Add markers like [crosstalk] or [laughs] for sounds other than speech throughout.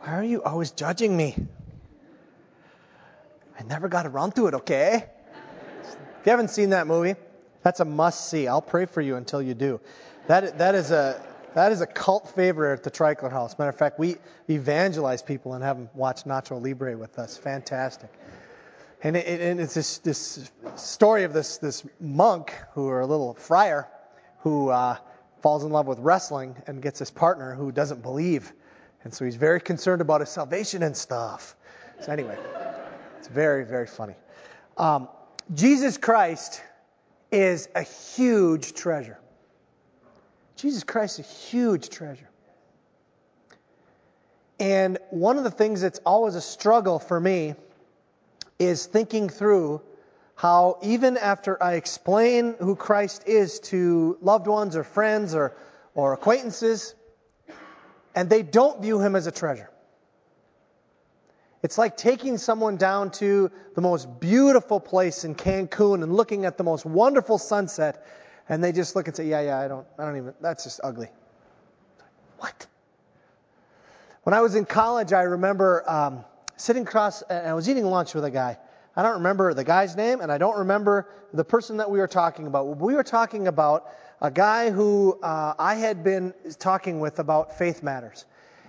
Why are you always judging me? I never got around to it, okay? If you haven't seen that movie, that's a must see. I'll pray for you until you do. That, that, is a, that is a cult favorite at the Treichler House. Matter of fact, we evangelize people and have them watch Nacho Libre with us. Fantastic. And, it, and it's this, this story of this, this monk who, or a little friar, who uh, falls in love with wrestling and gets his partner who doesn't believe. And so he's very concerned about his salvation and stuff. So, anyway, it's very, very funny. Um, Jesus Christ is a huge treasure. Jesus Christ is a huge treasure. And one of the things that's always a struggle for me is thinking through how, even after I explain who Christ is to loved ones or friends or, or acquaintances, and they don't view him as a treasure. It's like taking someone down to the most beautiful place in Cancun and looking at the most wonderful sunset, and they just look and say, "Yeah, yeah, I don't, I don't even. That's just ugly." What? When I was in college, I remember um, sitting across, and I was eating lunch with a guy. I don't remember the guy's name, and I don't remember the person that we were talking about. We were talking about a guy who uh, I had been talking with about faith matters.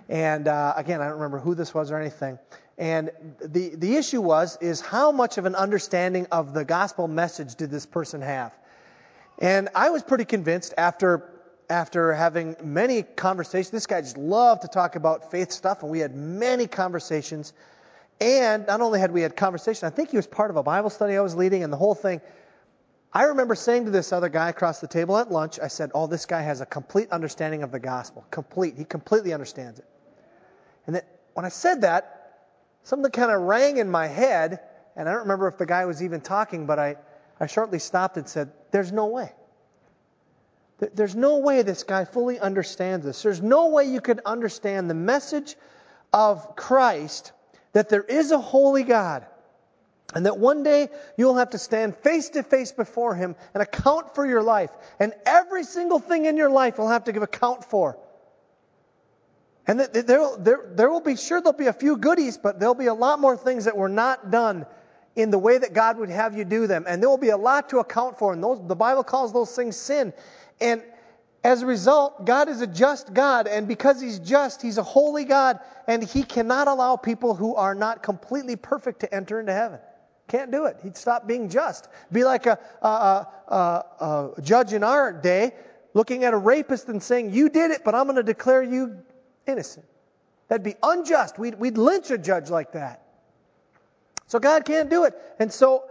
And uh, again, I don't remember who this was or anything. And the, the issue was, is how much of an understanding of the gospel message did this person have? And I was pretty convinced after, after having many conversations, this guy just loved to talk about faith stuff, and we had many conversations. And not only had we had conversation, I think he was part of a Bible study I was leading, and the whole thing. I remember saying to this other guy across the table at lunch, I said, Oh, this guy has a complete understanding of the gospel. Complete. He completely understands it. And that when I said that, something kind of rang in my head, and I don't remember if the guy was even talking, but I, I shortly stopped and said, There's no way. There's no way this guy fully understands this. There's no way you could understand the message of Christ that there is a holy God and that one day you'll have to stand face to face before Him and account for your life. And every single thing in your life will have to give account for. And there, there, there will be, sure, there'll be a few goodies, but there'll be a lot more things that were not done in the way that God would have you do them. And there will be a lot to account for. And those, the Bible calls those things sin. And as a result, God is a just God. And because He's just, He's a holy God. And He cannot allow people who are not completely perfect to enter into heaven. Can't do it. He'd stop being just. Be like a, a, a, a judge in our day looking at a rapist and saying, You did it, but I'm going to declare you innocent. That'd be unjust. We'd, we'd lynch a judge like that. So God can't do it. And so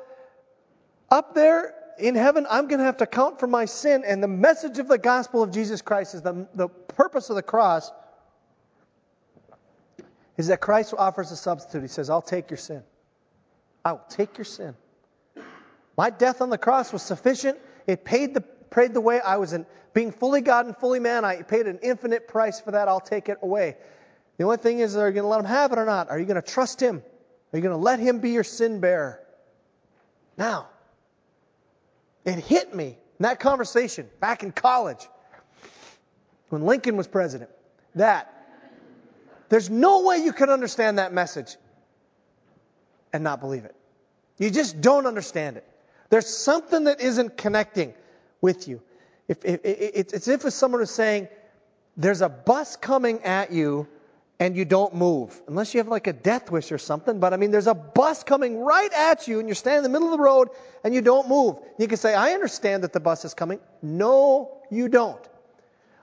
up there in heaven, I'm going to have to count for my sin. And the message of the gospel of Jesus Christ is the, the purpose of the cross is that Christ offers a substitute. He says, I'll take your sin. I will take your sin. My death on the cross was sufficient. It paid the, paid the way I was in being fully God and fully man, I paid an infinite price for that. I'll take it away. The only thing is, are you going to let him have it or not? Are you going to trust him? Are you going to let him be your sin bearer? Now, it hit me in that conversation back in college when Lincoln was president that there's no way you could understand that message and not believe it. You just don't understand it. There's something that isn't connecting with you. If, if, it's as if someone was saying, there's a bus coming at you and you don't move, unless you have like a death wish or something. But I mean, there's a bus coming right at you and you're standing in the middle of the road and you don't move. You can say, I understand that the bus is coming. No, you don't.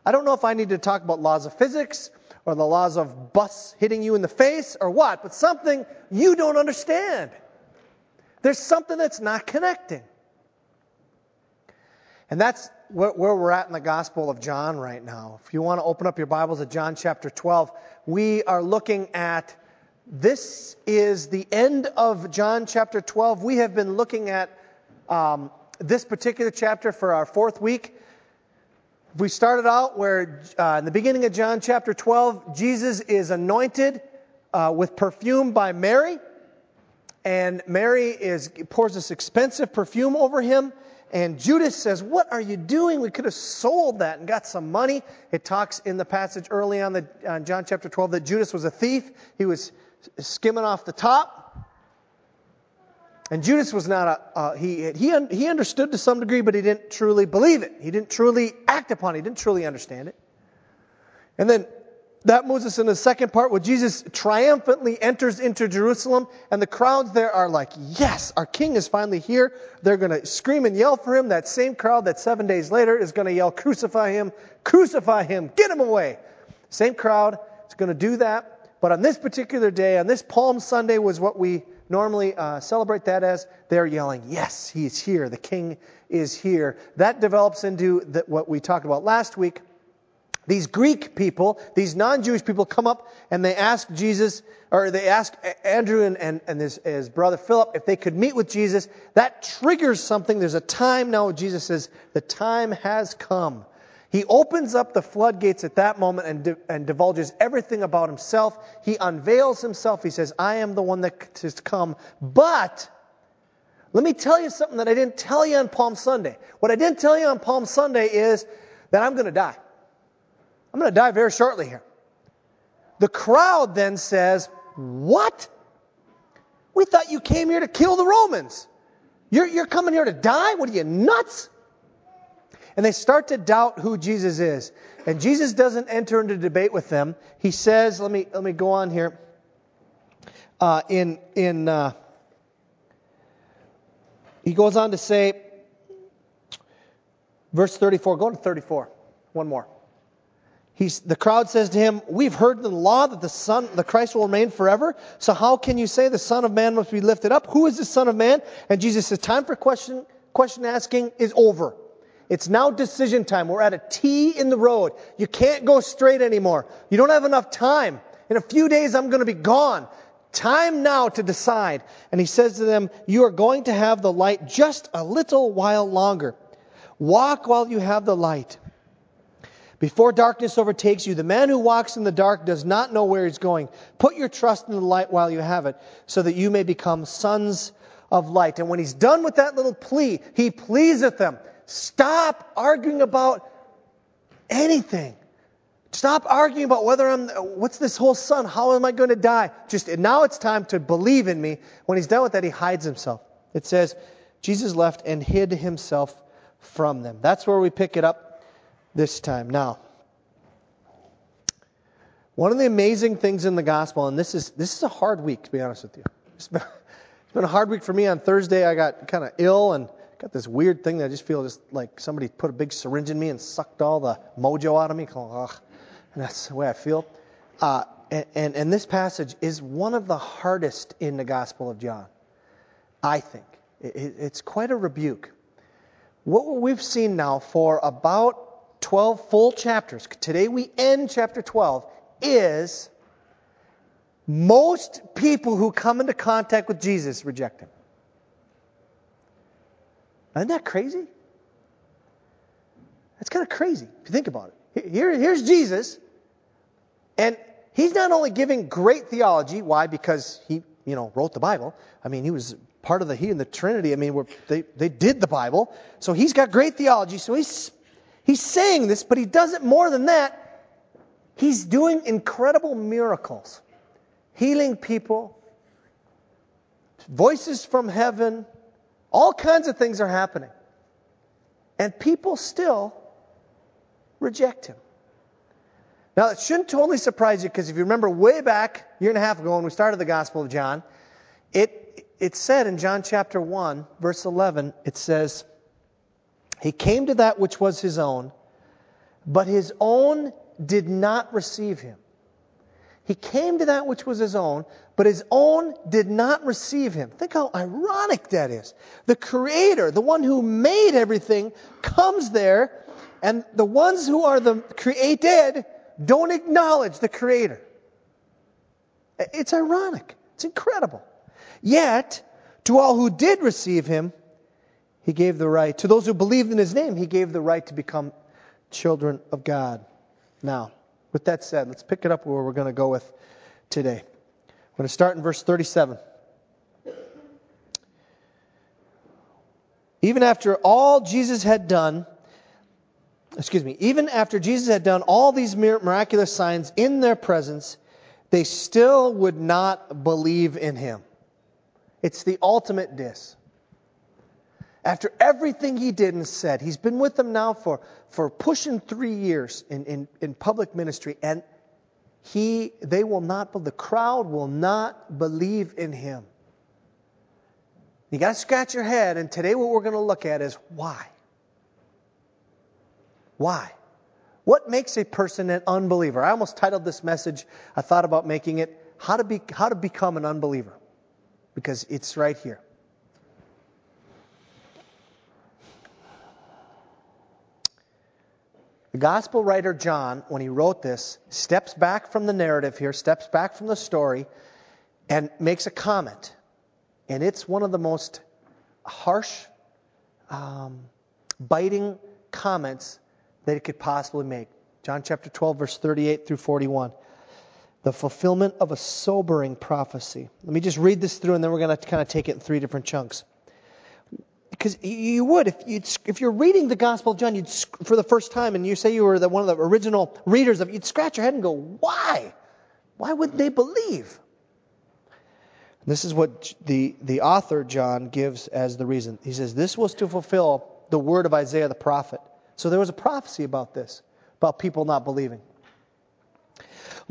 I don't know if I need to talk about laws of physics or the laws of bus hitting you in the face or what, but something you don't understand. There's something that's not connecting. And that's where, we're at in the Gospel of John right now. If you want to open up your Bibles at John chapter 12, we are looking at this is the end of John chapter 12. We have been looking at um, this particular chapter for our fourth week. We started out where, uh, in the beginning of John chapter 12, Jesus is anointed uh, with perfume by Mary. And Mary is, pours this expensive perfume over him And Judas says, What are you doing? We could have sold that and got some money. It talks in the passage early on, the, on John chapter 12 that Judas was a thief. He was skimming off the top. And Judas was not a, uh, he, he, he understood to some degree, but he didn't truly believe it. He didn't truly act upon it. He didn't truly understand it. And then that moves us into the second part where Jesus triumphantly enters into Jerusalem, and the crowds there are like, Yes, our king is finally here. They're going to scream and yell for him. That same crowd that seven days later is going to yell, Crucify him, crucify him, get him away. Same crowd is going to do that. But on this particular day, on this Palm Sunday, was what we normally uh, celebrate that as. They're yelling, Yes, he's here. The king is here. That develops into the, what we talked about last week these Greek people, these non Jewish people come up and they ask Jesus, or they ask Andrew and, and, and his, his, brother Philip if they could meet with Jesus. That triggers something. There's a time now, Jesus says, the time has come. He opens up the floodgates at that moment and, and divulges everything about himself. He unveils himself. He says, I am the one that to come. But let me tell you something that I didn't tell you on Palm Sunday. What I didn't tell you on Palm Sunday is that I'm going to die. I'm going to die very shortly here. The crowd then says, What? We thought you came here to kill the Romans. You're, you're coming here to die? What are you, nuts? And they start to doubt who Jesus is. And Jesus doesn't enter into debate with them. He says, let me, let me go on here. Uh, in, in, uh, he goes on to say, verse 34, go to 34. One more. He's, the crowd says to him, We've heard in the law that the Son, the Christ will remain forever. So how can you say the Son of Man must be lifted up? Who is the Son of Man? And Jesus says, Time for question, question asking is over. It's now decision time. We're at a T in the road. You can't go straight anymore. You don't have enough time. In a few days, I'm going to be gone. Time now to decide. And he says to them, You are going to have the light just a little while longer. Walk while you have the light before darkness overtakes you, the man who walks in the dark does not know where he's going. Put your trust in the light while you have it, so that you may become sons of light. And when he's done with that little plea, he pleaseth them. Stop arguing about anything. Stop arguing about whether I'm, what's this whole son? How am I going to die? Just now it's time to believe in me. When he's done with that, he hides himself. It says, Jesus left and hid himself from them. That's where we pick it up this time. Now, one of the amazing things in the gospel, and this is this is a hard week to be honest with you. It's been, it's been a hard week for me. On Thursday, I got kind of ill and got this weird thing that I just feel just like somebody put a big syringe in me and sucked all the mojo out of me. And that's the way I feel. Uh, and, and, and this passage is one of the hardest in the Gospel of John, I think. It, it's quite a rebuke. What we've seen now for about 12 full chapters, today we end chapter 12, is most people who come into contact with Jesus reject him. Isn't that crazy? That's kind of crazy if you think about it. Here, here's Jesus, and he's not only giving great theology. Why? Because he, you know, wrote the Bible. I mean, he was part of the he and the Trinity. I mean, they they did the Bible, so he's got great theology. So he's He's saying this, but he does it more than that. He's doing incredible miracles, healing people, voices from heaven, all kinds of things are happening. And people still reject him. Now, it shouldn't totally surprise you because if you remember way back, a year and a half ago when we started the Gospel of John, it, it said in John chapter 1, verse 11, it says, he came to that which was his own, but his own did not receive him. He came to that which was his own, but his own did not receive him. Think how ironic that is. The Creator, the one who made everything, comes there, and the ones who are the created don't acknowledge the Creator. It's ironic. It's incredible. Yet, to all who did receive him, he gave the right. To those who believed in his name, he gave the right to become children of God. Now, with that said, let's pick it up where we're going to go with today. I'm going to start in verse 37. Even after all Jesus had done, excuse me, even after Jesus had done all these miraculous signs in their presence, they still would not believe in him. It's the ultimate diss. After everything he did and said, he's been with them now for, for pushing three years in, in, in public ministry, and he, they will not, the crowd will not believe in him. You got to scratch your head, and today what we're going to look at is why. Why? What makes a person an unbeliever? I almost titled this message, I thought about making it, How to, be, how to Become an Unbeliever, because it's right here. Gospel writer John, when he wrote this, steps back from the narrative here, steps back from the story, and makes a comment. And it's one of the most harsh, um, biting comments that it could possibly make. John chapter 12, verse 38 through 41. The fulfillment of a sobering prophecy. Let me just read this through, and then we're going to kind of take it in three different chunks because you would if you if you're reading the Gospel of John, you'd for the first time, and you say you were the, one of the original readers of, it, you'd scratch your head and go, "Why? Why would they believe?" This is what the the author John gives as the reason. He says this was to fulfill the word of Isaiah the prophet. So there was a prophecy about this, about people not believing.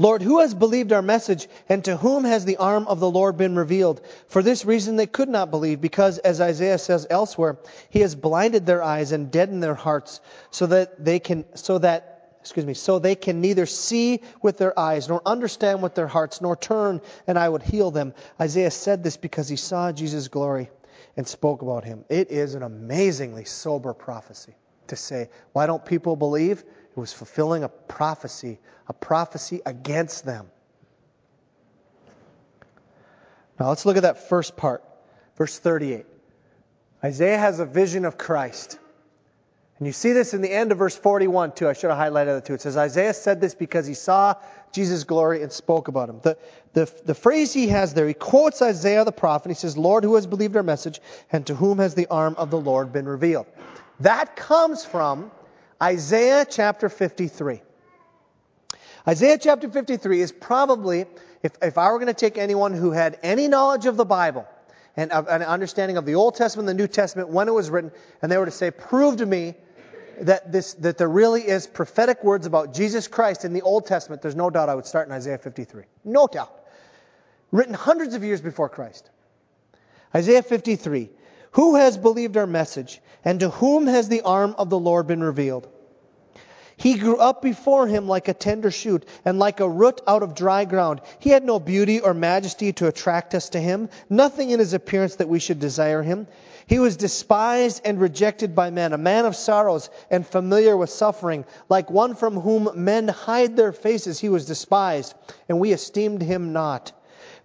Lord, who has believed our message, and to whom has the arm of the Lord been revealed? For this reason they could not believe, because, as Isaiah says elsewhere, he has blinded their eyes and deadened their hearts, so that they can, so that, excuse me, so they can neither see with their eyes, nor understand with their hearts, nor turn, and I would heal them. Isaiah said this because he saw Jesus' glory and spoke about him. It is an amazingly sober prophecy to say, why don't people believe? Was fulfilling a prophecy, a prophecy against them. Now let's look at that first part, verse 38. Isaiah has a vision of Christ. And you see this in the end of verse 41 too. I should have highlighted it too. It says, Isaiah said this because he saw Jesus' glory and spoke about him. The, the, the phrase he has there, he quotes Isaiah the prophet. He says, Lord, who has believed our message, and to whom has the arm of the Lord been revealed? That comes from Isaiah chapter 53. Isaiah chapter 53 is probably, if, if I were going to take anyone who had any knowledge of the Bible and of, an understanding of the Old Testament and the New Testament when it was written, and they were to say, prove to me that, this, that there really is prophetic words about Jesus Christ in the Old Testament, there's no doubt I would start in Isaiah 53. No doubt. Written hundreds of years before Christ. Isaiah 53. Who has believed our message? And to whom has the arm of the Lord been revealed? He grew up before him like a tender shoot and like a root out of dry ground. He had no beauty or majesty to attract us to him, nothing in his appearance that we should desire him. He was despised and rejected by men, a man of sorrows and familiar with suffering. Like one from whom men hide their faces, he was despised, and we esteemed him not.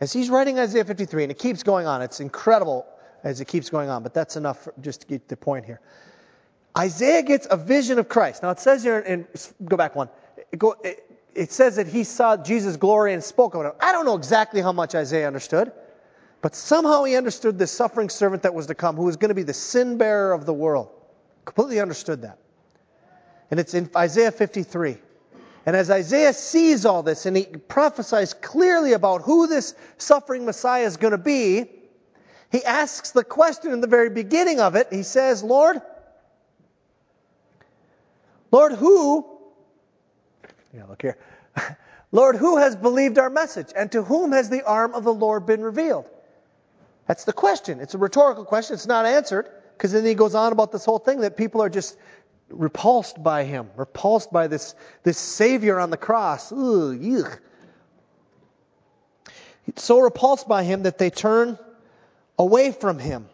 as he's writing Isaiah 53, and it keeps going on, it's incredible as it keeps going on, but that's enough just to get the point here. Isaiah gets a vision of Christ. Now it says here, and go back one. It, go, it, it says that he saw Jesus' glory and spoke of it. I don't know exactly how much Isaiah understood, but somehow he understood this suffering servant that was to come, who was going to be the sin bearer of the world. Completely understood that. And it's in Isaiah 53. And as Isaiah sees all this and he prophesies clearly about who this suffering Messiah is going to be, he asks the question in the very beginning of it. He says, Lord, Lord, who, yeah, look here. [laughs] Lord, who has believed our message? And to whom has the arm of the Lord been revealed? That's the question. It's a rhetorical question. It's not answered because then he goes on about this whole thing that people are just repulsed by him, repulsed by this, this Savior on the cross. Yuck. So repulsed by him that they turn away from him.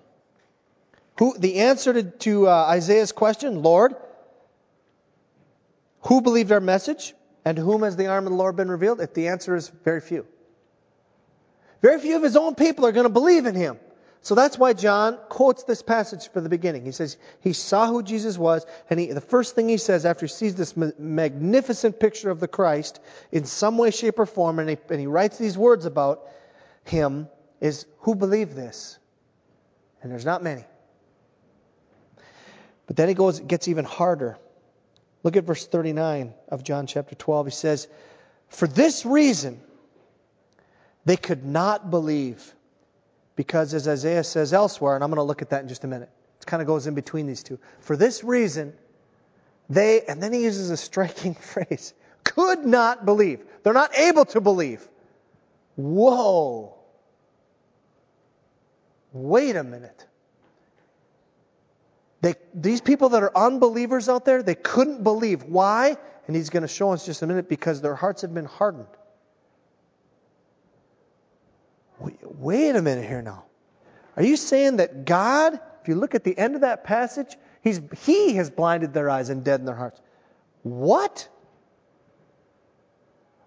Who, the answer to, to uh, Isaiah's question, Lord, who believed our message? And whom has the arm of the Lord been revealed? If the answer is very few. Very few of his own people are going to believe in him. So that's why John quotes this passage for the beginning. He says he saw who Jesus was, and he, the first thing he says after he sees this ma- magnificent picture of the Christ in some way, shape, or form, and he, and he writes these words about him, is who believed this? And there's not many. But then he goes, it gets even harder. Look at verse 39 of John chapter 12. He says, For this reason, they could not believe because, as Isaiah says elsewhere, and I'm going to look at that in just a minute, it kind of goes in between these two. For this reason, they, and then he uses a striking [laughs] phrase, could not believe. They're not able to believe. Whoa. Wait a minute. They, these people that are unbelievers out there, they couldn't believe. Why? And he's going to show us just a minute because their hearts have been hardened. Wait a minute here now. Are you saying that God, if you look at the end of that passage, he's, He has blinded their eyes and deadened their hearts? What?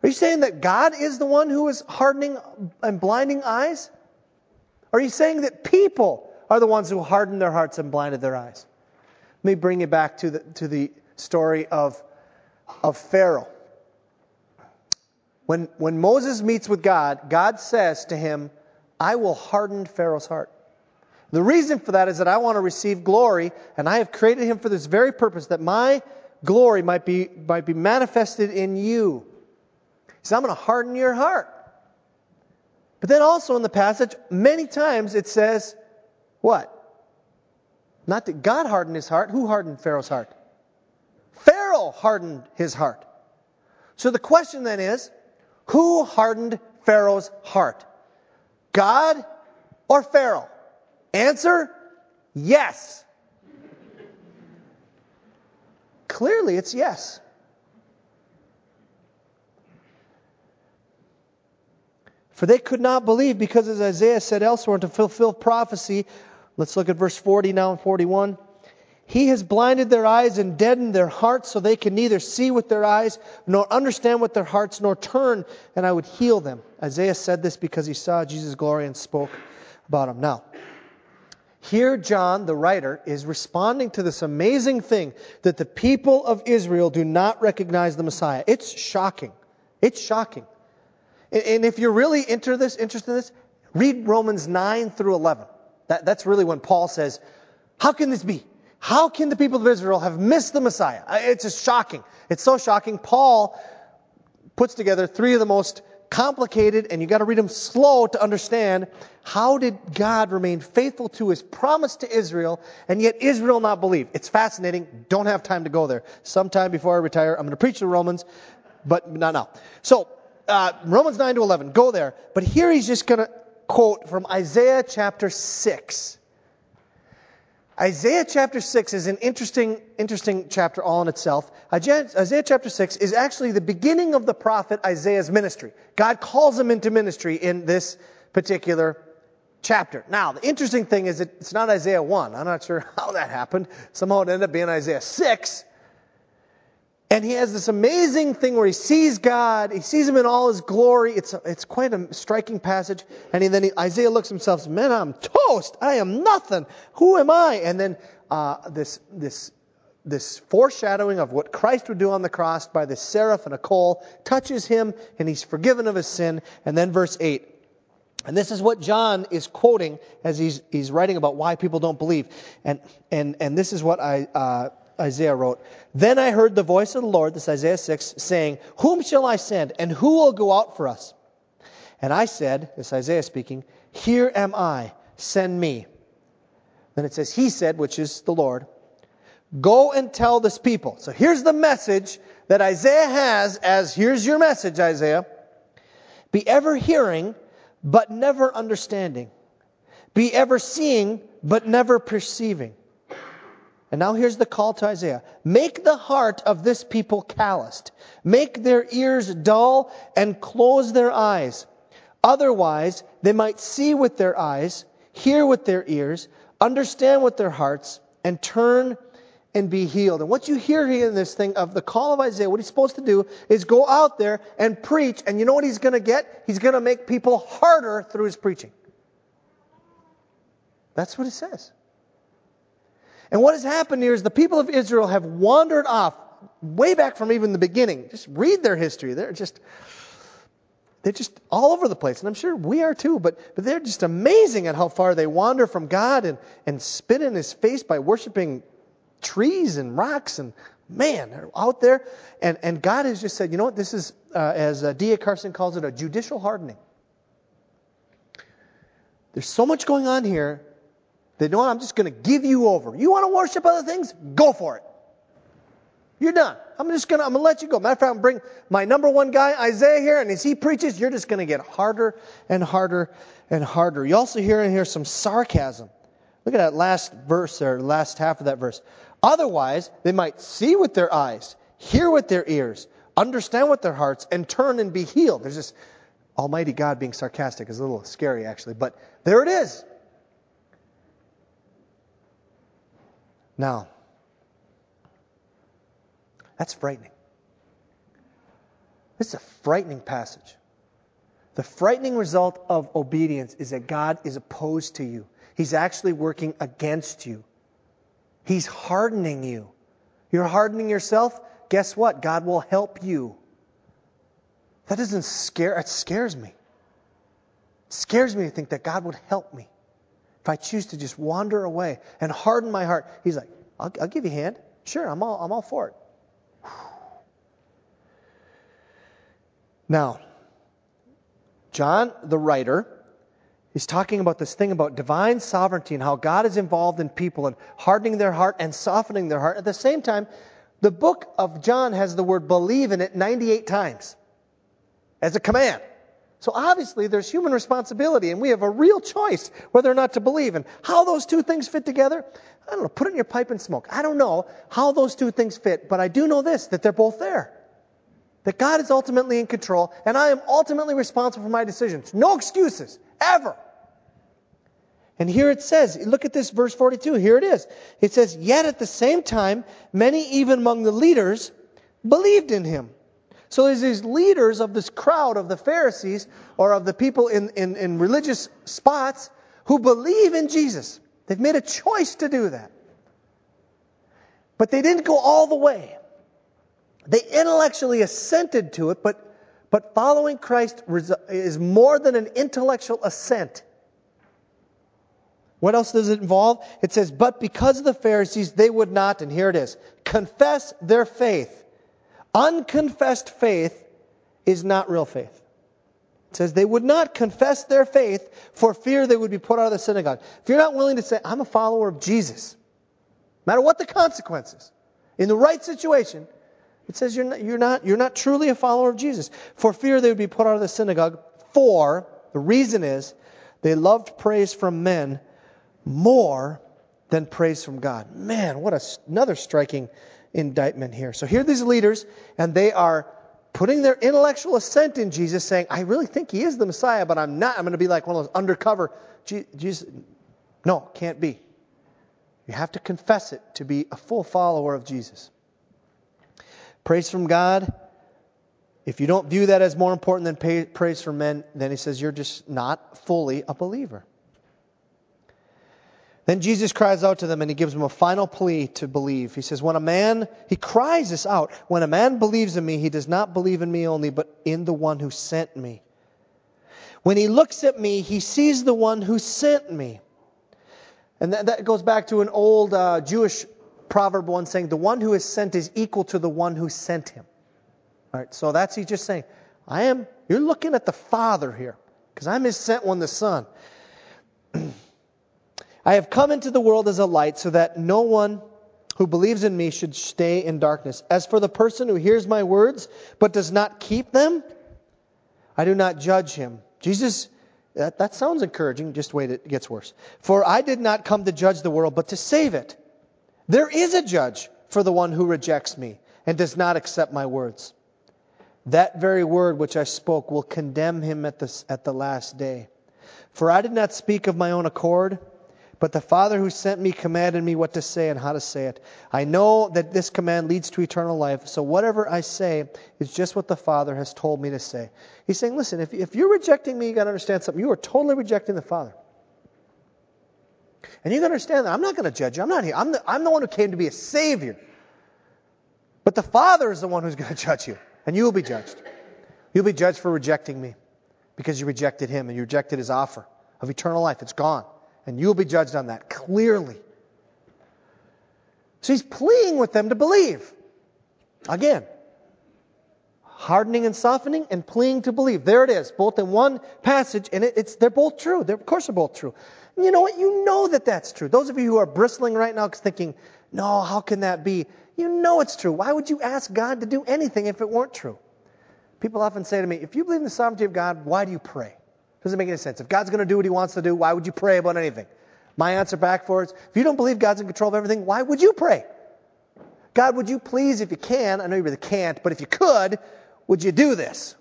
Are you saying that God is the one who is hardening and blinding eyes? Are you saying that people are the ones who hardened their hearts and blinded their eyes? Let me bring you back to the, to the story of, of Pharaoh. When, when Moses meets with God, God says to him, I will harden Pharaoh's heart. The reason for that is that I want to receive glory, and I have created him for this very purpose, that my glory might be, might be manifested in you. So I'm going to harden your heart. But then also in the passage, many times it says, what? Not that God hardened his heart. Who hardened Pharaoh's heart? Pharaoh hardened his heart. So the question then is, who hardened Pharaoh's heart? God or Pharaoh? Answer yes. Clearly, it's yes. For they could not believe because, as Isaiah said elsewhere, to fulfill prophecy. Let's look at verse 40 now and 41. He has blinded their eyes and deadened their hearts so they can neither see with their eyes nor understand with their hearts nor turn and I would heal them. Isaiah said this because he saw Jesus' glory and spoke about him. Now, here John, the writer, is responding to this amazing thing that the people of Israel do not recognize the Messiah. It's shocking. It's shocking. And if you're really into this, interested in this, read Romans 9 through 11. That, that's really when Paul says, How can this be? How can the people of Israel have missed the Messiah? It's just shocking. It's so shocking. Paul puts together three of the most complicated, and you got to read them slow to understand how did God remain faithful to his promise to Israel, and yet Israel not believe. It's fascinating. Don't have time to go there. Sometime before I retire, I'm going to preach the Romans, but not now. So, uh, Romans 9 to 11, go there. But here he's just going to quote from Isaiah chapter 6. Isaiah chapter 6 is an interesting, interesting chapter all in itself. Isaiah chapter 6 is actually the beginning of the prophet Isaiah's ministry. God calls him into ministry in this particular chapter. Now, the interesting thing is it's not Isaiah 1. I'm not sure [laughs] how that happened. Somehow it ended up being Isaiah 6. And he has this amazing thing where he sees God, he sees him in all his glory. It's, it's quite a striking passage. And he, then he, Isaiah looks himself, man, I'm toast. I am nothing. Who am I? And then uh, this, this, this foreshadowing of what Christ would do on the cross by this seraph and a coal touches him, and he's forgiven of his sin. And then verse 8. And this is what John is quoting as he's, he's writing about why people don't believe. And, and, and this is what I, uh, Isaiah wrote, Then I heard the voice of the Lord, this Isaiah 6, saying, Whom shall I send, and who will go out for us? And I said, this Isaiah speaking, Here am I, send me. Then it says, He said, which is the Lord, Go and tell this people. So here's the message that Isaiah has as here's your message, Isaiah. Be ever hearing, but never understanding. Be ever seeing, but never perceiving. And now here's the call to Isaiah. Make the heart of this people calloused. Make their ears dull and close their eyes. Otherwise, they might see with their eyes, hear with their ears, understand with their hearts, and turn and be healed. And what you hear here in this thing of the call of Isaiah, what he's supposed to do is go out there and preach. And you know what he's going to get? He's going to make people harder through his preaching. That's what it says. And what has happened here is the people of Israel have wandered off way back from even the beginning. Just read their history. They're just they're just all over the place. And I'm sure we are too, but, but they're just amazing at how far they wander from God and, and spit in his face by worshiping trees and rocks and man, they're out there. And, and God has just said, you know what, this is, uh, as uh, D.A. Carson calls it, a judicial hardening. There's so much going on here that, no, I'm just going to give you over. You want to worship other things? Go for it. You're done. I'm just gonna I'm gonna let you go. Matter of fact, I'm bring my number one guy, Isaiah, here, and as he preaches, you're just gonna get harder and harder and harder. You also hear in here some sarcasm. Look at that last verse or last half of that verse. Otherwise, they might see with their eyes, hear with their ears, understand with their hearts, and turn and be healed. There's this Almighty God being sarcastic is a little scary actually, but there it is. Now, that's frightening. This is a frightening passage. The frightening result of obedience is that God is opposed to you. He's actually working against you. He's hardening you. You're hardening yourself. Guess what? God will help you. That doesn't scare, it scares me. It scares me to think that God would help me if I choose to just wander away and harden my heart. He's like, I'll, I'll give you a hand. Sure, I'm all, I'm all for it. Now, John, the writer, is talking about this thing about divine sovereignty and how God is involved in people and hardening their heart and softening their heart. At the same time, the book of John has the word believe in it 98 times as a command. So obviously there's human responsibility and we have a real choice whether or not to believe. And how those two things fit together, I don't know, put it in your pipe and smoke. I don't know how those two things fit, but I do know this, that they're both there. That God is ultimately in control and I am ultimately responsible for my decisions. No excuses, ever. And here it says, look at this verse 42, here it is. It says, yet at the same time, many even among the leaders believed in him. So there's these leaders of this crowd of the Pharisees or of the people in, in, in religious spots who believe in Jesus. They've made a choice to do that. But they didn't go all the way. They intellectually assented to it, but, but following Christ is more than an intellectual assent. What else does it involve? It says, but because of the Pharisees, they would not, and here it is, confess their faith Unconfessed faith is not real faith. It says they would not confess their faith for fear they would be put out of the synagogue. If you're not willing to say, I'm a follower of Jesus, no matter what the consequences, in the right situation, it says you're not, you're not, you're not truly a follower of Jesus. For fear they would be put out of the synagogue. For, the reason is, they loved praise from men more than praise from God. Man, what a, another striking indictment here. So here are these leaders, and they are putting their intellectual assent in Jesus, saying, I really think he is the Messiah, but I'm not. I'm going to be like one of those undercover. Jesus. No, can't be. You have to confess it to be a full follower of Jesus. Praise from God. If you don't view that as more important than praise from men, then he says you're just not fully a believer. Then Jesus cries out to them and he gives them a final plea to believe. He says, When a man, he cries this out, when a man believes in me, he does not believe in me only, but in the one who sent me. When he looks at me, he sees the one who sent me. And that, that goes back to an old uh, Jewish proverb one saying, The one who is sent is equal to the one who sent him. All right, so that's he's just saying, I am, you're looking at the Father here, because I'm his sent one, the Son. I have come into the world as a light so that no one who believes in me should stay in darkness. As for the person who hears my words but does not keep them, I do not judge him. Jesus, that, that sounds encouraging. Just wait, it gets worse. For I did not come to judge the world, but to save it. There is a judge for the one who rejects me and does not accept my words. That very word which I spoke will condemn him at the, at the last day. For I did not speak of my own accord But the Father who sent me commanded me what to say and how to say it. I know that this command leads to eternal life, so whatever I say is just what the Father has told me to say. He's saying, listen, if, if you're rejecting me, you got to understand something. You are totally rejecting the Father. And you got to understand that I'm not going to judge you. I'm not here. I'm the, I'm the one who came to be a Savior. But the Father is the one who's going [laughs] to judge you, and you will be judged. You'll be judged for rejecting me because you rejected Him and you rejected His offer of eternal life. It's gone. And you'll be judged on that clearly. So he's pleading with them to believe. Again, hardening and softening and pleading to believe. There it is, both in one passage, and it, it's they're both true. They're, of course, they're both true. And you know what? You know that that's true. Those of you who are bristling right now thinking, "No, how can that be?" You know it's true. Why would you ask God to do anything if it weren't true? People often say to me, "If you believe in the sovereignty of God, why do you pray?" Doesn't make any sense. If God's going to do what he wants to do, why would you pray about anything? My answer back for it is, if you don't believe God's in control of everything, why would you pray? God, would you please, if you can, I know you really can't, but if you could, would you do this?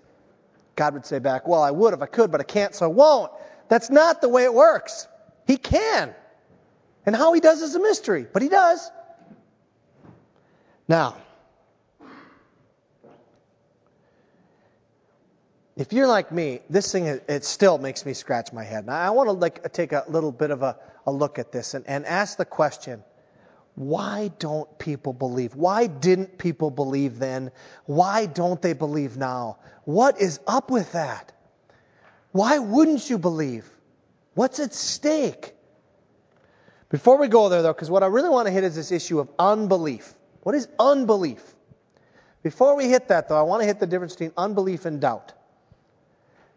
God would say back, well, I would if I could, but I can't, so I won't. That's not the way it works. He can. And how he does is a mystery, but he does. Now, if you're like me, this thing it still makes me scratch my head. Now I want to like take a little bit of a, a look at this and, and ask the question: Why don't people believe? Why didn't people believe then? Why don't they believe now? What is up with that? Why wouldn't you believe? What's at stake? Before we go there, though, because what I really want to hit is this issue of unbelief. What is unbelief? Before we hit that, though, I want to hit the difference between unbelief and doubt.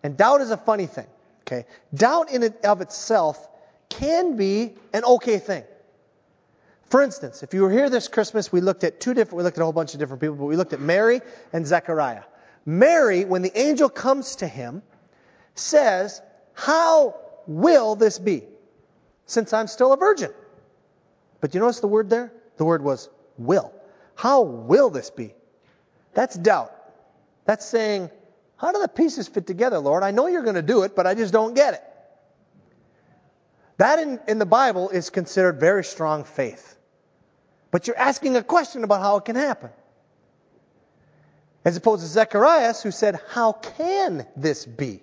And doubt is a funny thing. Okay? Doubt in and of itself can be an okay thing. For instance, if you were here this Christmas, we looked at two different, we looked at a whole bunch of different people, but we looked at Mary and Zechariah. Mary, when the angel comes to him, says, How will this be? Since I'm still a virgin. But you notice the word there? The word was will. How will this be? That's doubt. That's saying, how do the pieces fit together, Lord? I know you're going to do it, but I just don't get it. That in, in the Bible is considered very strong faith. But you're asking a question about how it can happen. As opposed to Zechariah, who said, How can this be?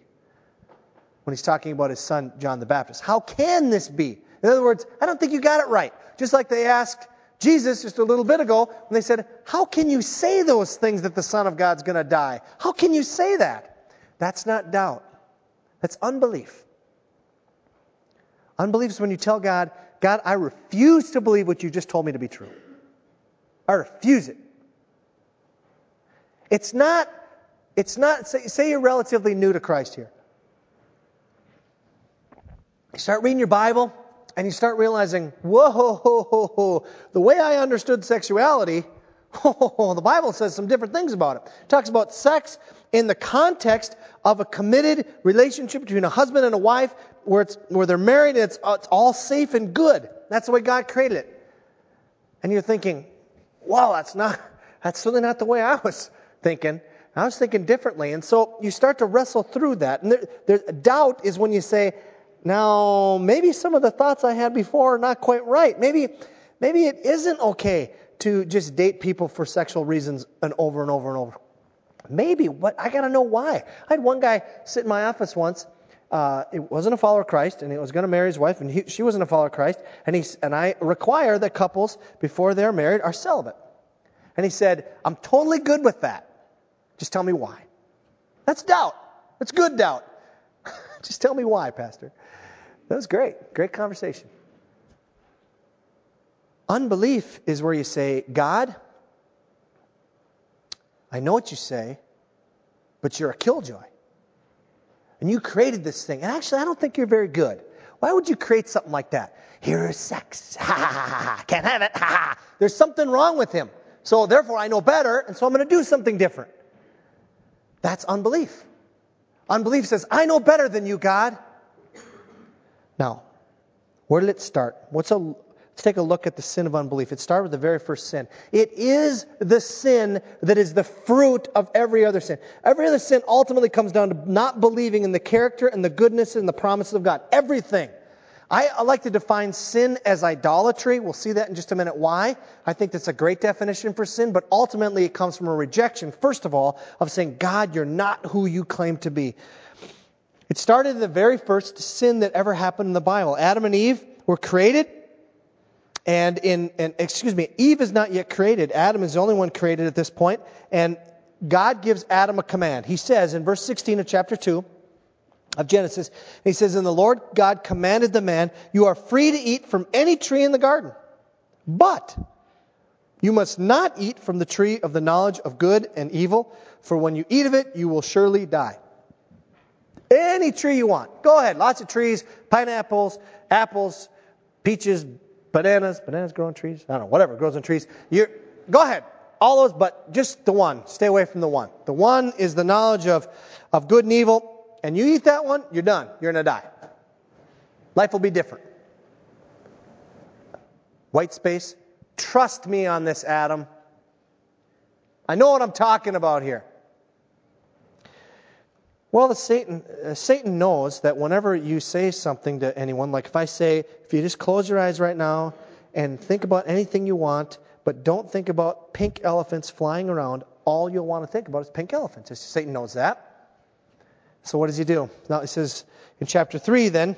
When he's talking about his son, John the Baptist. How can this be? In other words, I don't think you got it right. Just like they asked Jesus just a little bit ago when they said, How can you say those things that the Son of God's going to die? How can you say that? That's not doubt, that's unbelief. Unbelief is when you tell God, God, I refuse to believe what you just told me to be true. I refuse it. It's not, it's not, say, say you're relatively new to Christ here. You start reading your Bible, and you start realizing, whoa, the way I understood sexuality, [laughs] the Bible says some different things about it. It talks about sex in the context of a committed relationship between a husband and a wife where, it's, where they're married and it's, uh, it's all safe and good. That's the way God created it. And you're thinking, wow, that's not, that's certainly not the way I was thinking. I was thinking differently. And so you start to wrestle through that. And there, there, doubt is when you say, now, maybe some of the thoughts I had before are not quite right. Maybe, maybe it isn't okay to just date people for sexual reasons and over and over and over. Maybe, but I got to know why. I had one guy sit in my office once. Uh, it wasn't a follower of Christ, and he was going to marry his wife, and he, she wasn't a follower of Christ. And he and I require that couples before they're married are celibate. And he said, "I'm totally good with that. Just tell me why." That's doubt. That's good doubt. [laughs] Just tell me why, Pastor. That was great. Great conversation. Unbelief is where you say, God, I know what you say, but you're a killjoy. And you created this thing. And actually, I don't think you're very good. Why would you create something like that? Here's sex. [laughs] Ha ha ha ha. Can't have it. Ha ha. There's something wrong with him. So therefore, I know better, and so I'm going to do something different. That's unbelief. Unbelief says, I know better than you, God. Now, where did it start? What's a, let's take a look at the sin of unbelief. It started with the very first sin. It is the sin that is the fruit of every other sin. Every other sin ultimately comes down to not believing in the character and the goodness and the promises of God. Everything. I like to define sin as idolatry. We'll see that in just a minute why. I think that's a great definition for sin, but ultimately it comes from a rejection, first of all, of saying, God, you're not who you claim to be. It started the very first sin that ever happened in the Bible. Adam and Eve were created, and in, and excuse me, Eve is not yet created. Adam is the only one created at this point, and God gives Adam a command. He says in verse 16 of chapter 2, of Genesis. He says, And the Lord God commanded the man, You are free to eat from any tree in the garden, but you must not eat from the tree of the knowledge of good and evil, for when you eat of it, you will surely die. Any tree you want. Go ahead. Lots of trees, pineapples, apples, peaches, bananas. Bananas grow on trees? I don't know. Whatever grows on trees. You're, go ahead. All those, but just the one. Stay away from the one. The one is the knowledge of, of good and evil and you eat that one, you're done. You're going to die. Life will be different. White space. Trust me on this, Adam. I know what I'm talking about here. Well, Satan, uh, Satan knows that whenever you say something to anyone, like if I say, if you just close your eyes right now and think about anything you want, but don't think about pink elephants flying around, all you'll want to think about is pink elephants. Satan knows that. So what does he do? Now it says in chapter 3 then,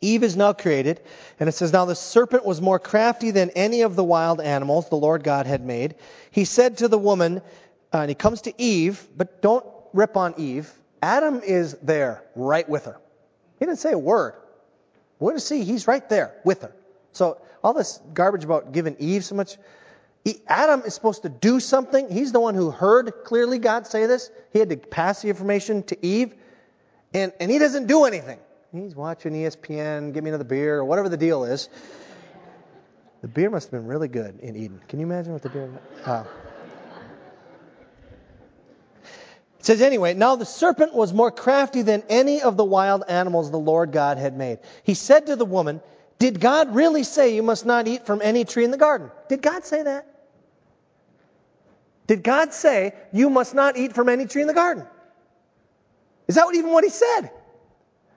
Eve is now created, and it says, Now the serpent was more crafty than any of the wild animals the Lord God had made. He said to the woman, uh, and he comes to Eve, but don't rip on Eve. Adam is there, right with her. He didn't say a word. We're going to see he's right there with her. So all this garbage about giving Eve so much, Adam is supposed to do something. He's the one who heard clearly God say this. He had to pass the information to Eve, and, and he doesn't do anything. He's watching ESPN, give me another beer, or whatever the deal is. The beer must have been really good in Eden. Can you imagine what the beer? Uh, it says anyway, now the serpent was more crafty than any of the wild animals the Lord God had made. He said to the woman, Did God really say you must not eat from any tree in the garden? Did God say that? Did God say, you must not eat from any tree in the garden? Is that even what he said?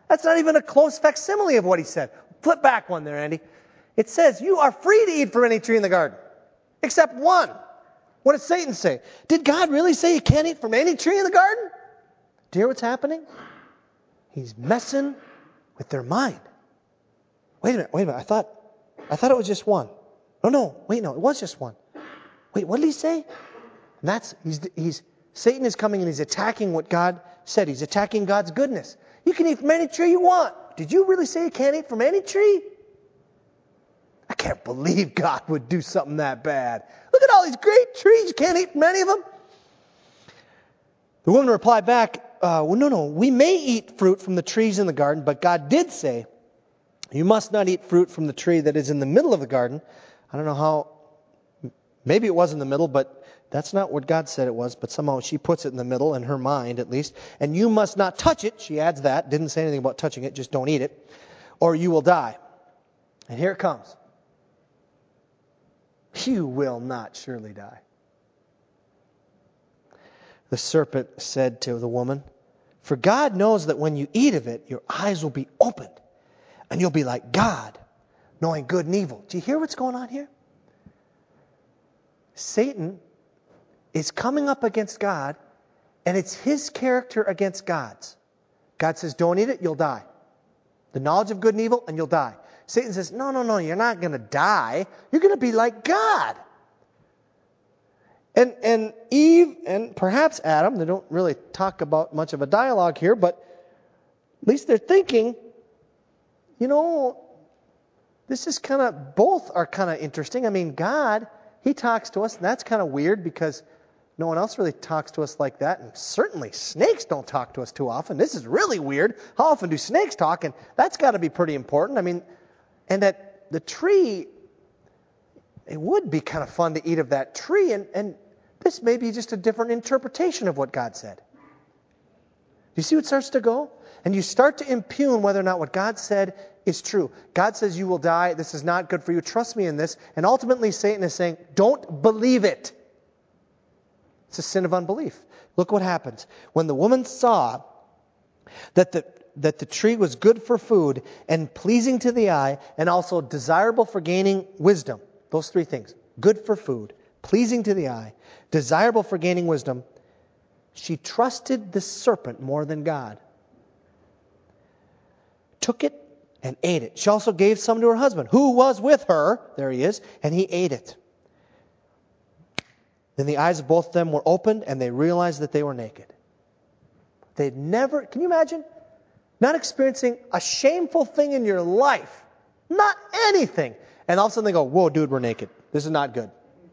That's not even a close facsimile of what he said. Flip back one there, Andy. It says, you are free to eat from any tree in the garden, except one. What did Satan say? Did God really say you can't eat from any tree in the garden? Do you hear what's happening? He's messing with their mind. Wait a minute, wait a minute. I thought, I thought it was just one. Oh no, wait, no, it was just one. Wait, what did he say? And that's, he's, he's, Satan is coming and he's attacking what God said. He's attacking God's goodness. You can eat from any tree you want. Did you really say you can't eat from any tree? I can't believe God would do something that bad. Look at all these great trees. You can't eat many of them. The woman replied back, uh, well, no, no, we may eat fruit from the trees in the garden, but God did say, you must not eat fruit from the tree that is in the middle of the garden. I don't know how, maybe it was in the middle, but that's not what God said it was, but somehow she puts it in the middle, in her mind at least. And you must not touch it. She adds that. Didn't say anything about touching it, just don't eat it, or you will die. And here it comes. You will not surely die. The serpent said to the woman, For God knows that when you eat of it, your eyes will be opened, and you'll be like God, knowing good and evil. Do you hear what's going on here? Satan is coming up against God, and it's his character against God's. God says, Don't eat it, you'll die. The knowledge of good and evil, and you'll die. Satan says, No, no, no, you're not going to die. You're going to be like God. And, and Eve and perhaps Adam, they don't really talk about much of a dialogue here, but at least they're thinking, you know, this is kind of, both are kind of interesting. I mean, God, He talks to us, and that's kind of weird because no one else really talks to us like that, and certainly snakes don't talk to us too often. This is really weird. How often do snakes talk? And that's got to be pretty important. I mean, and that the tree, it would be kind of fun to eat of that tree, and, and this may be just a different interpretation of what God said. You see what starts to go? And you start to impugn whether or not what God said is true. God says you will die. This is not good for you. Trust me in this. And ultimately, Satan is saying, don't believe it. It's a sin of unbelief. Look what happens. When the woman saw that the, that the tree was good for food and pleasing to the eye and also desirable for gaining wisdom. Those three things. Good for food, pleasing to the eye, desirable for gaining wisdom. She trusted the serpent more than God. Took it and ate it. She also gave some to her husband, who was with her. There he is, and he ate it. Then the eyes of both of them were opened, and they realized that they were naked. They'd never, can you imagine? Not experiencing a shameful thing in your life. Not anything. And all of a sudden they go, whoa, dude, we're naked. This is not good.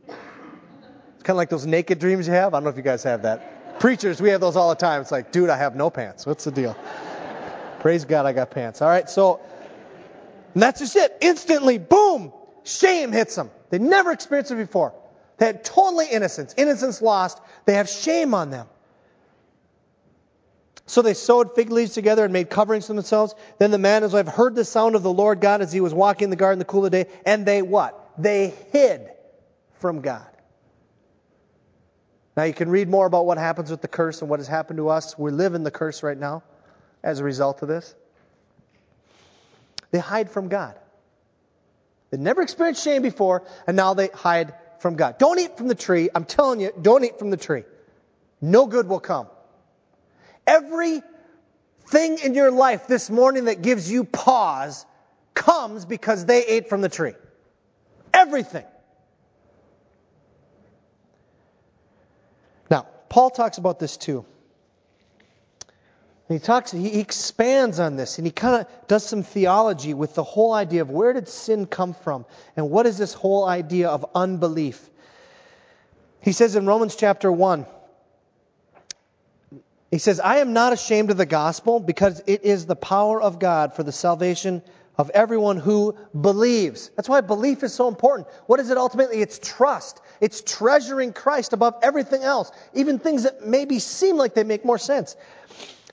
It's kind of like those naked dreams you have. I don't know if you guys have that. Preachers, we have those all the time. It's like, dude, I have no pants. What's the deal? Praise God, I got pants. All right, so that's just it. Instantly, boom, shame hits them. They never experienced it before. They had totally innocence. Innocence lost. They have shame on them. So they sewed fig leaves together and made coverings for themselves. Then the man and his wife heard the sound of the Lord God as he was walking in the garden in the cool of the day, and they what? They hid from God. Now you can read more about what happens with the curse and what has happened to us. We live in the curse right now as a result of this. They hide from God. They never experienced shame before, and now they hide from God. Don't eat from the tree. I'm telling you, don't eat from the tree. No good will come. Every thing in your life this morning that gives you pause comes because they ate from the tree. Everything. Now, Paul talks about this too. he talks, he expands on this, and he kind of does some theology with the whole idea of where did sin come from, and what is this whole idea of unbelief. He says in Romans chapter 1, he says, I am not ashamed of the gospel because it is the power of God for the salvation of everyone who believes. That's why belief is so important. What is it ultimately? It's trust. It's treasuring Christ above everything else, even things that maybe seem like they make more sense.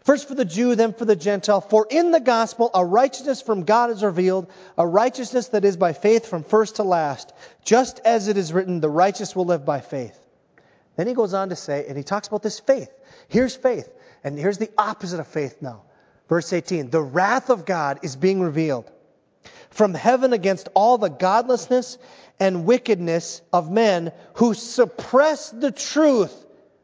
First for the Jew, then for the Gentile. For in the gospel a righteousness from God is revealed, a righteousness that is by faith from first to last, just as it is written, the righteous will live by faith. Then he goes on to say, and he talks about this faith. Here's faith. And here's the opposite of faith now. Verse 18 The wrath of God is being revealed from heaven against all the godlessness and wickedness of men who suppress the truth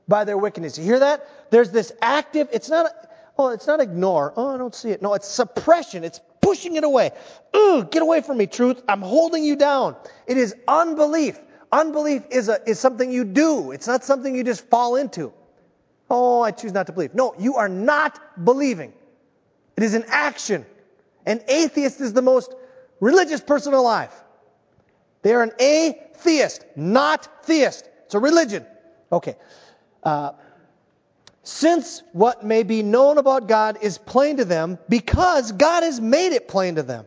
by their wickedness. You hear that? There's this active, it's not, oh, it's not ignore. Oh, I don't see it. No, it's suppression. It's pushing it away. Ugh, get away from me, truth. I'm holding you down. It is unbelief. Unbelief is, a, is something you do. It's not something you just fall into. Oh, I choose not to believe. No, you are not believing. It is an action. An atheist is the most religious person alive. They are an atheist, not theist. It's a religion. Okay. Uh, since what may be known about God is plain to them because God has made it plain to them.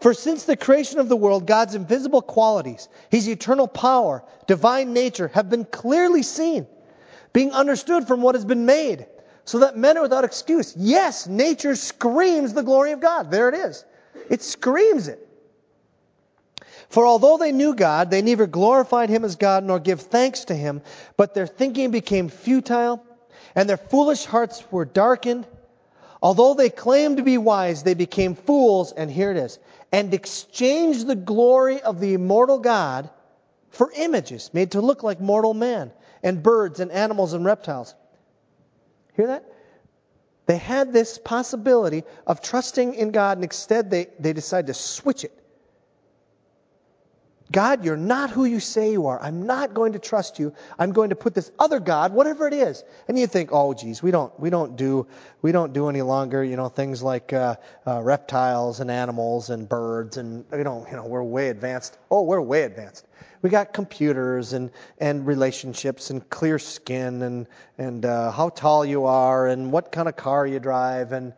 For since the creation of the world, God's invisible qualities, His eternal power, divine nature have been clearly seen being understood from what has been made, so that men are without excuse. Yes, nature screams the glory of God. There it is. It screams it. For although they knew God, they neither glorified him as God nor give thanks to him, but their thinking became futile, and their foolish hearts were darkened. Although they claimed to be wise, they became fools, and here it is, and exchanged the glory of the immortal God for images made to look like mortal man and birds and animals and reptiles. Hear that? They had this possibility of trusting in God, and instead they, they decided to switch it. God, you're not who you say you are. I'm not going to trust you. I'm going to put this other God, whatever it is. And you think, oh, geez, we don't, we don't do, we don't do any longer, you know, things like uh, uh, reptiles and animals and birds, and you know, you know, we're way advanced. Oh, we're way advanced we got computers and, and relationships and clear skin and, and uh, how tall you are and what kind of car you drive and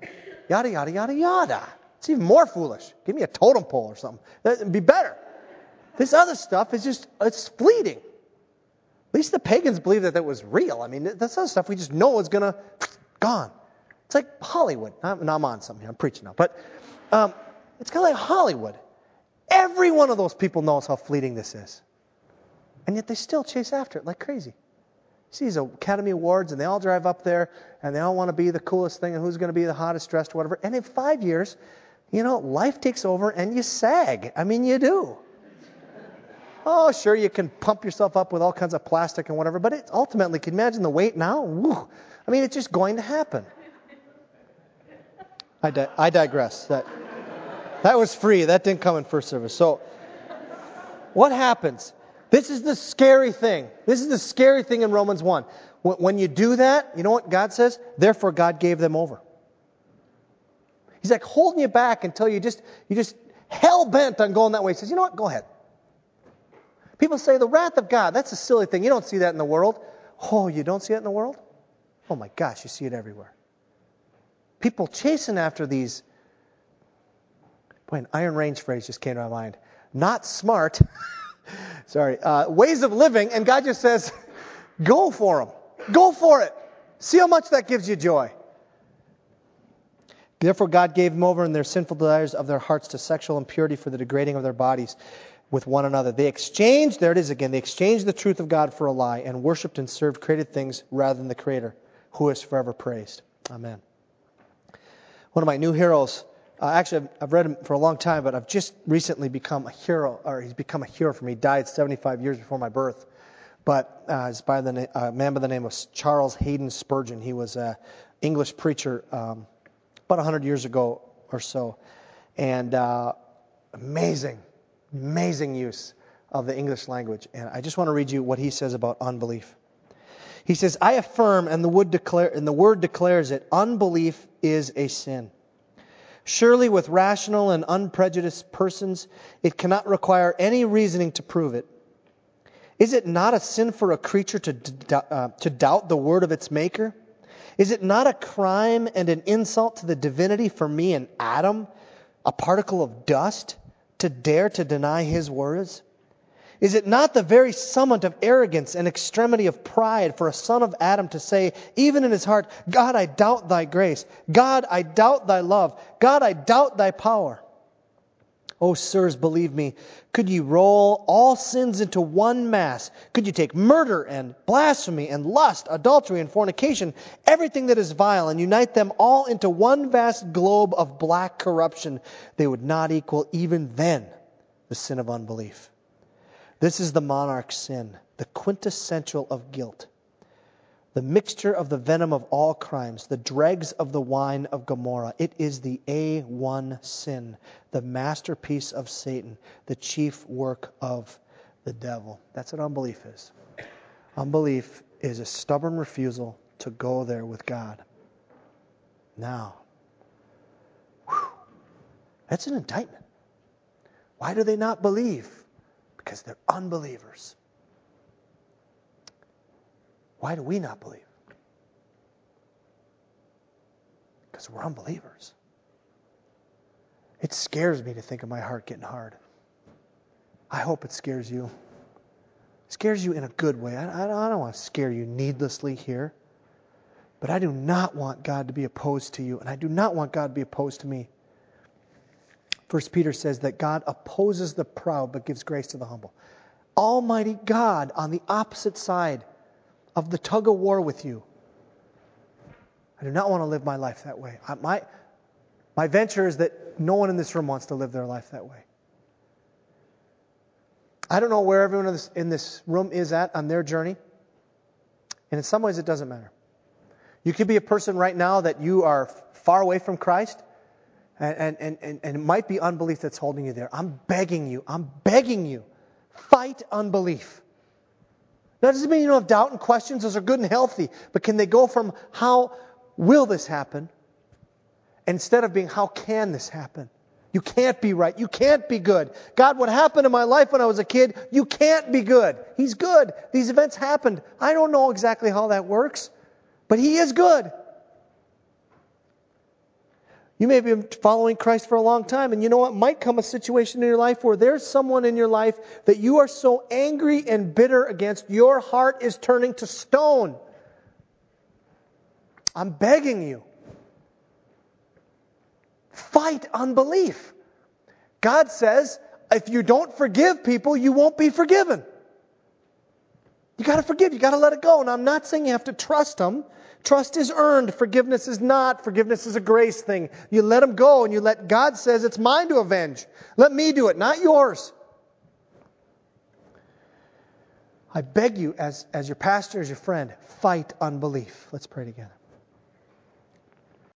yada, yada, yada, yada. It's even more foolish. Give me a totem pole or something. That'd be better. This other stuff is just, it's fleeting. At least the pagans believed that that was real. I mean, this other stuff we just know is going to, gone. It's like Hollywood. I'm, I'm on something. I'm preaching now. But um, it's kind of like Hollywood. Every one of those people knows how fleeting this is. And yet they still chase after it like crazy. See these Academy Awards and they all drive up there and they all want to be the coolest thing and who's going to be the hottest dressed whatever. And in five years, you know, life takes over and you sag. I mean, you do. Oh, sure, you can pump yourself up with all kinds of plastic and whatever, but it ultimately, can you imagine the weight now? Woo. I mean, it's just going to happen. I, di- I digress. That, that was free. That didn't come in first service. So, what happens? This is the scary thing. This is the scary thing in Romans 1. When you do that, you know what God says? Therefore, God gave them over. He's like holding you back until you just you just hell bent on going that way. He says, you know what? Go ahead. People say the wrath of God. That's a silly thing. You don't see that in the world. Oh, you don't see it in the world? Oh my gosh, you see it everywhere. People chasing after these. Boy, an Iron Range phrase just came to my mind. Not smart. [laughs] [laughs] Sorry, uh, ways of living, and God just says, go for them. Go for it. See how much that gives you joy. Therefore, God gave them over in their sinful desires of their hearts to sexual impurity for the degrading of their bodies with one another. They exchanged, there it is again, they exchanged the truth of God for a lie and worshiped and served created things rather than the Creator, who is forever praised. Amen. One of my new heroes uh, actually, I've, read him for a long time, but I've just recently become a hero, or he's become a hero for me. He died 75 years before my birth. But uh, it's by the uh, man by the name of Charles Haddon Spurgeon. He was an English preacher um, about 100 years ago or so. And uh, amazing, amazing use of the English language. And I just want to read you what he says about unbelief. He says, I affirm, and the, declare, and the word declares it, unbelief is a sin. Surely, with rational and unprejudiced persons, it cannot require any reasoning to prove it. Is it not a sin for a creature to, uh, to doubt the word of its maker? Is it not a crime and an insult to the divinity for me, an atom, a particle of dust, to dare to deny his words? Is it not the very summit of arrogance and extremity of pride for a son of Adam to say, even in his heart, God, I doubt thy grace. God, I doubt thy love. God, I doubt thy power. Oh, sirs, believe me, could ye roll all sins into one mass? Could you take murder and blasphemy and lust, adultery and fornication, everything that is vile, and unite them all into one vast globe of black corruption? They would not equal even then the sin of unbelief. This is the monarch's sin, the quintessential of guilt, the mixture of the venom of all crimes, the dregs of the wine of Gomorrah. It is the A1 sin, the masterpiece of Satan, the chief work of the devil. That's what unbelief is. Unbelief is a stubborn refusal to go there with God. Now, whew, that's an indictment. Why do they not believe? Because they're unbelievers. Why do we not believe? Because we're unbelievers. It scares me to think of my heart getting hard. I hope it scares you. It scares you in a good way. I, I don't want to scare you needlessly here. But I do not want God to be opposed to you, and I do not want God to be opposed to me. First Peter says that God opposes the proud but gives grace to the humble. Almighty God on the opposite side of the tug of war with you. I do not want to live my life that way. I, my, my venture is that no one in this room wants to live their life that way. I don't know where everyone in this, in this room is at on their journey. And in some ways, it doesn't matter. You could be a person right now that you are far away from Christ, and, and, and, and it might be unbelief that's holding you there. I'm begging you, I'm begging you, fight unbelief. That doesn't mean you don't have doubt and questions. Those are good and healthy. But can they go from how will this happen instead of being how can this happen? You can't be right. You can't be good. God, what happened in my life when I was a kid, you can't be good. He's good. These events happened. I don't know exactly how that works, but He is good. You may have been following Christ for a long time, and you know what? Might come a situation in your life where there's someone in your life that you are so angry and bitter against, your heart is turning to stone. I'm begging you. Fight unbelief. God says, if you don't forgive people, you won't be forgiven. You got to forgive. You got to let it go. And I'm not saying you have to trust him. Trust is earned. Forgiveness is not. Forgiveness is a grace thing. You let him go and you let God says it's mine to avenge. Let me do it, not yours. I beg you, as, as your pastor, as your friend, fight unbelief. Let's pray together.